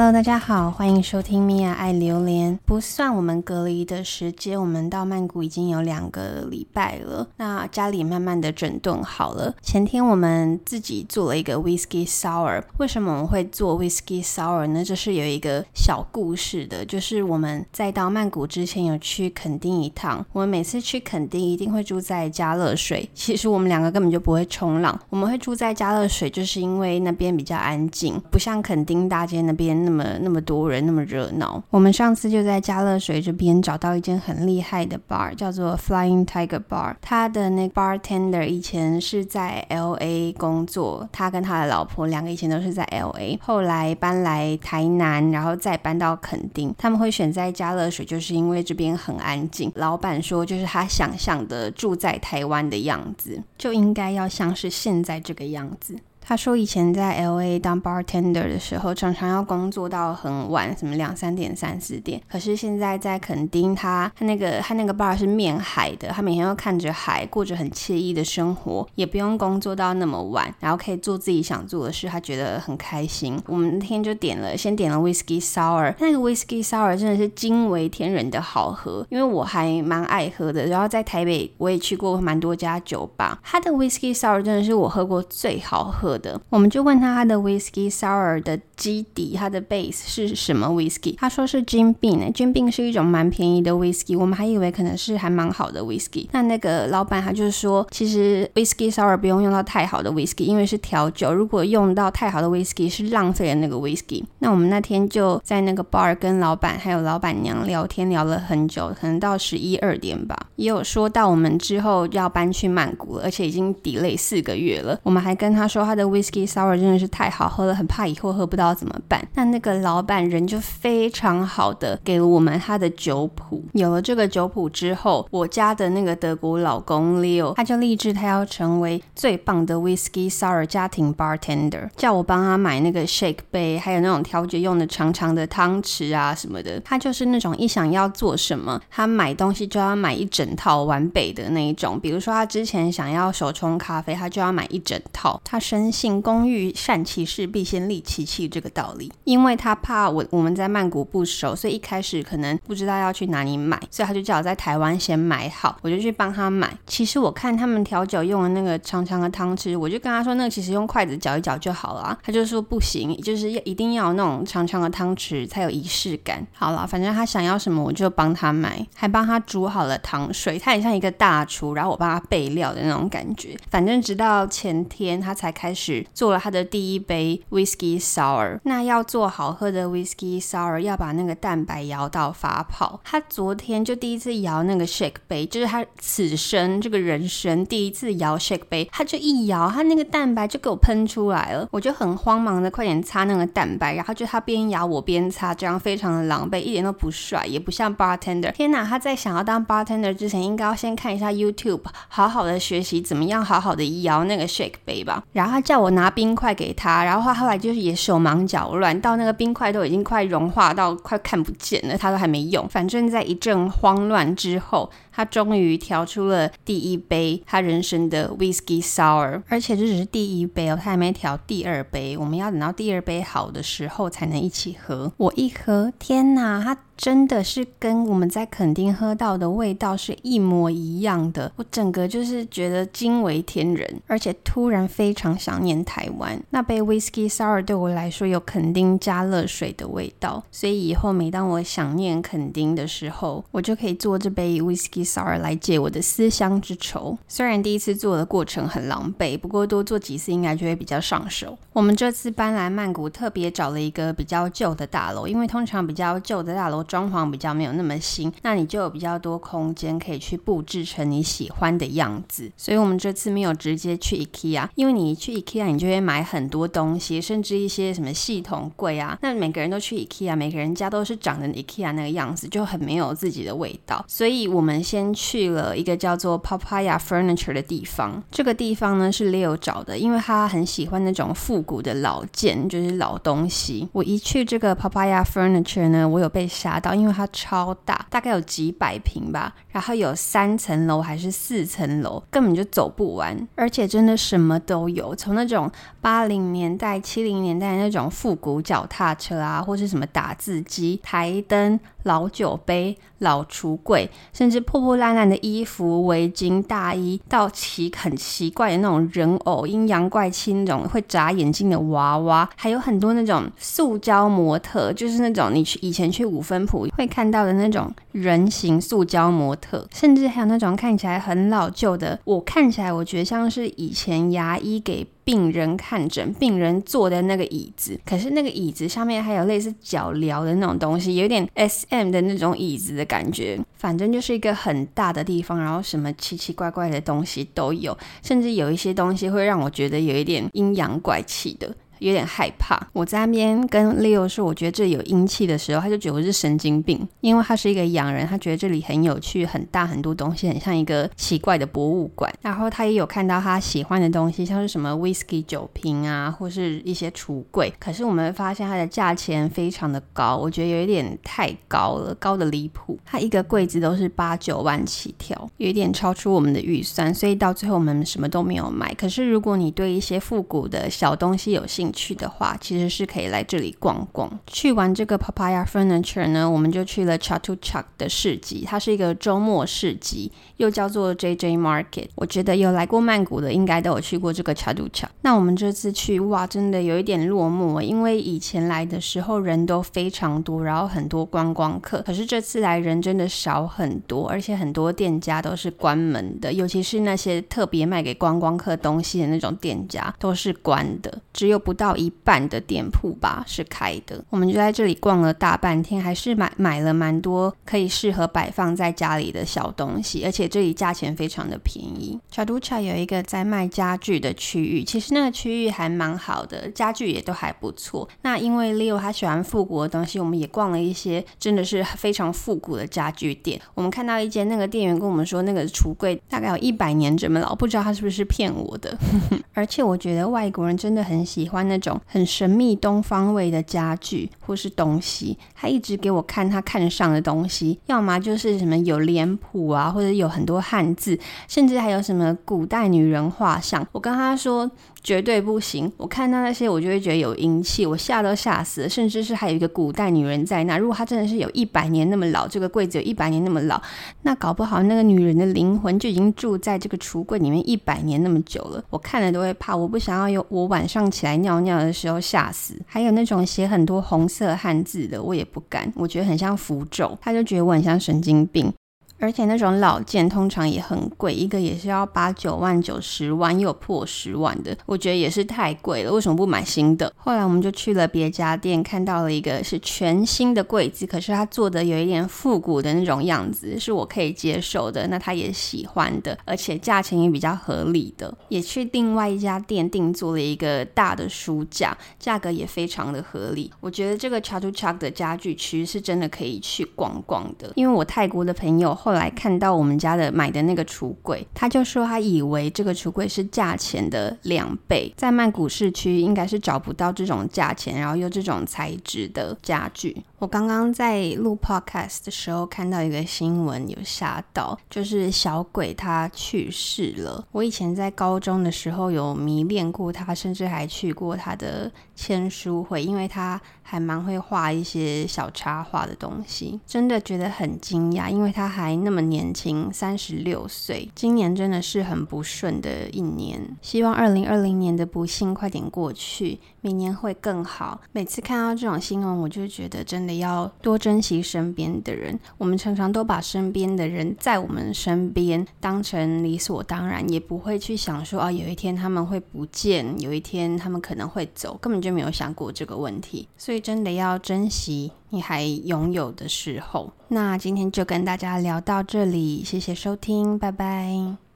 Hello，大家好，欢迎收听米娅爱榴莲。不算我们隔离的时间，我们到曼谷已经有两个礼拜了。那家里慢慢的整顿好了。前天我们自己做了一个 Whisky Sour。为什么我们会做 Whisky Sour 呢？这是有一个小故事的，就是我们在到曼谷之前有去垦丁一趟。我们每次去垦丁一定会住在加乐水。其实我们两个根本就不会冲浪。我们会住在加乐水，就是因为那边比较安静，不像垦丁大街那边。那么那么多人，那么热闹。我们上次就在佳乐水这边找到一间很厉害的 bar，叫做 Flying Tiger Bar。他的那 bartender 以前是在 LA 工作，他跟他的老婆两个以前都是在 LA，后来搬来台南，然后再搬到垦丁。他们会选在佳乐水，就是因为这边很安静。老板说，就是他想象的住在台湾的样子，就应该要像是现在这个样子。他说以前在 LA 当 bartender 的时候，常常要工作到很晚，什么两三点、三四点。可是现在在垦丁，他他那个他那个 bar 是面海的，他每天要看着海，过着很惬意的生活，也不用工作到那么晚，然后可以做自己想做的事，他觉得很开心。我们那天就点了，先点了 whiskey sour，那个 whiskey sour 真的是惊为天人的好喝，因为我还蛮爱喝的。然后在台北我也去过蛮多家酒吧，他的 whiskey sour 真的是我喝过最好喝的。我们就问他他的 whiskey sour 的基底，它的 base 是什么 whiskey？他说是 Jim Beam，Jim Beam 是一种蛮便宜的 whiskey，我们还以为可能是还蛮好的 whiskey。那那个老板他就是说，其实 whiskey sour 不用用到太好的 whiskey，因为是调酒，如果用到太好的 whiskey 是浪费了那个 whiskey。那我们那天就在那个 bar 跟老板还有老板娘聊天聊了很久，可能到十一二点吧，也有说到我们之后要搬去曼谷了，而且已经 delay 四个月了。我们还跟他说他的。Whisky Sour 真的是太好喝了，很怕以后喝不到怎么办？那那个老板人就非常好的给了我们他的酒谱。有了这个酒谱之后，我家的那个德国老公 Leo 他就立志他要成为最棒的 Whisky Sour 家庭 bartender，叫我帮他买那个 shake 杯，还有那种调酒用的长长的汤匙啊什么的。他就是那种一想要做什么，他买东西就要买一整套完备的那一种。比如说他之前想要手冲咖啡，他就要买一整套。他生信工欲善其事，必先利其器这个道理，因为他怕我我们在曼谷不熟，所以一开始可能不知道要去哪里买，所以他就叫我在台湾先买好，我就去帮他买。其实我看他们调酒用的那个长长的汤匙，我就跟他说，那个其实用筷子搅一搅就好了。他就说不行，就是要一定要那种长长的汤匙才有仪式感。好了，反正他想要什么我就帮他买，还帮他煮好了糖水，他很像一个大厨，然后我帮他备料的那种感觉。反正直到前天他才开始。是做了他的第一杯 whisky sour，那要做好喝的 whisky sour，要把那个蛋白摇到发泡。他昨天就第一次摇那个 shake 杯，就是他此生这个人生第一次摇 shake 杯，他就一摇，他那个蛋白就给我喷出来了，我就很慌忙的快点擦那个蛋白，然后就他边摇我边擦，这样非常的狼狈，一点都不帅，也不像 bartender。天哪，他在想要当 bartender 之前，应该要先看一下 YouTube，好好的学习怎么样好好的摇那个 shake 杯吧。然后他叫我拿冰块给他，然后他后来就是也手忙脚乱，到那个冰块都已经快融化到快看不见了，他都还没用。反正，在一阵慌乱之后，他终于调出了第一杯他人生的 Whisky Sour，而且这只是第一杯哦，他还没调第二杯。我们要等到第二杯好的时候才能一起喝。我一喝，天哪，他。真的是跟我们在垦丁喝到的味道是一模一样的，我整个就是觉得惊为天人，而且突然非常想念台湾。那杯 Whisky Sour 对我来说有垦丁加热水的味道，所以以后每当我想念垦丁的时候，我就可以做这杯 Whisky Sour 来解我的思乡之愁。虽然第一次做的过程很狼狈，不过多做几次应该就会比较上手。我们这次搬来曼谷，特别找了一个比较旧的大楼，因为通常比较旧的大楼。装潢比较没有那么新，那你就有比较多空间可以去布置成你喜欢的样子。所以我们这次没有直接去 IKEA，因为你一去 IKEA 你就会买很多东西，甚至一些什么系统柜啊。那每个人都去 IKEA，每个人家都是长得 IKEA 那个样子，就很没有自己的味道。所以我们先去了一个叫做 Papaya Furniture 的地方。这个地方呢是 Leo 找的，因为他很喜欢那种复古的老件，就是老东西。我一去这个 Papaya Furniture 呢，我有被吓。到，因为它超大，大概有几百平吧，然后有三层楼还是四层楼，根本就走不完，而且真的什么都有，从那种八零年代、七零年代那种复古脚踏车啊，或是什么打字机、台灯。老酒杯、老橱柜，甚至破破烂烂的衣服、围巾、大衣，到奇很奇怪的那种人偶、阴阳怪气那种会眨眼睛的娃娃，还有很多那种塑胶模特，就是那种你去以前去五分埔会看到的那种人形塑胶模特，甚至还有那种看起来很老旧的，我看起来我觉得像是以前牙医给。病人看诊，病人坐的那个椅子，可是那个椅子上面还有类似脚镣的那种东西，有点 SM 的那种椅子的感觉。反正就是一个很大的地方，然后什么奇奇怪怪的东西都有，甚至有一些东西会让我觉得有一点阴阳怪气的。有点害怕。我在那边跟 Leo 说，我觉得这里有阴气的时候，他就觉得我是神经病，因为他是一个洋人，他觉得这里很有趣，很大，很多东西，很像一个奇怪的博物馆。然后他也有看到他喜欢的东西，像是什么 whisky 酒瓶啊，或是一些橱柜。可是我们发现它的价钱非常的高，我觉得有一点太高了，高的离谱。它一个柜子都是八九万起跳，有一点超出我们的预算，所以到最后我们什么都没有买。可是如果你对一些复古的小东西有兴趣去的话，其实是可以来这里逛逛。去完这个 Papaya Furniture 呢，我们就去了 Chatuchak 的市集，它是一个周末市集，又叫做 JJ Market。我觉得有来过曼谷的，应该都有去过这个 Chatuchak。那我们这次去，哇，真的有一点落寞，因为以前来的时候人都非常多，然后很多观光客。可是这次来人真的少很多，而且很多店家都是关门的，尤其是那些特别卖给观光客东西的那种店家都是关的，只有不到一半的店铺吧是开的，我们就在这里逛了大半天，还是买买了蛮多可以适合摆放在家里的小东西，而且这里价钱非常的便宜。Chaducha 有一个在卖家具的区域，其实那个区域还蛮好的，家具也都还不错。那因为 Leo 他喜欢复古的东西，我们也逛了一些真的是非常复古的家具店。我们看到一间那个店员跟我们说，那个橱柜大概有一百年这么老，不知道他是不是骗我的。而且我觉得外国人真的很喜欢。那种很神秘东方味的家具或是东西，他一直给我看他看上的东西，要么就是什么有脸谱啊，或者有很多汉字，甚至还有什么古代女人画像。我跟他说。绝对不行！我看到那些，我就会觉得有阴气，我吓都吓死了。甚至是还有一个古代女人在那，如果她真的是有一百年那么老，这个柜子有一百年那么老，那搞不好那个女人的灵魂就已经住在这个橱柜里面一百年那么久了。我看了都会怕，我不想要有我晚上起来尿尿的时候吓死。还有那种写很多红色汉字的，我也不敢，我觉得很像符咒，他就觉得我很像神经病。而且那种老件通常也很贵，一个也是要八九万、九十万，又有破十万的，我觉得也是太贵了。为什么不买新的？后来我们就去了别家店，看到了一个是全新的柜子，可是它做的有一点复古的那种样子，是我可以接受的，那他也喜欢的，而且价钱也比较合理的。也去另外一家店定做了一个大的书架，价格也非常的合理。我觉得这个 Chatuchak 的家具区是真的可以去逛逛的，因为我泰国的朋友后。后来看到我们家的买的那个橱柜，他就说他以为这个橱柜是价钱的两倍，在曼谷市区应该是找不到这种价钱，然后又这种材质的家具。我刚刚在录 podcast 的时候看到一个新闻，有吓到，就是小鬼他去世了。我以前在高中的时候有迷恋过他，甚至还去过他的签书会，因为他还蛮会画一些小插画的东西，真的觉得很惊讶，因为他还那么年轻，三十六岁。今年真的是很不顺的一年，希望二零二零年的不幸快点过去，明年会更好。每次看到这种新闻，我就觉得真的。要多珍惜身边的人。我们常常都把身边的人在我们身边当成理所当然，也不会去想说啊，有一天他们会不见，有一天他们可能会走，根本就没有想过这个问题。所以真的要珍惜你还拥有的时候。那今天就跟大家聊到这里，谢谢收听，拜拜。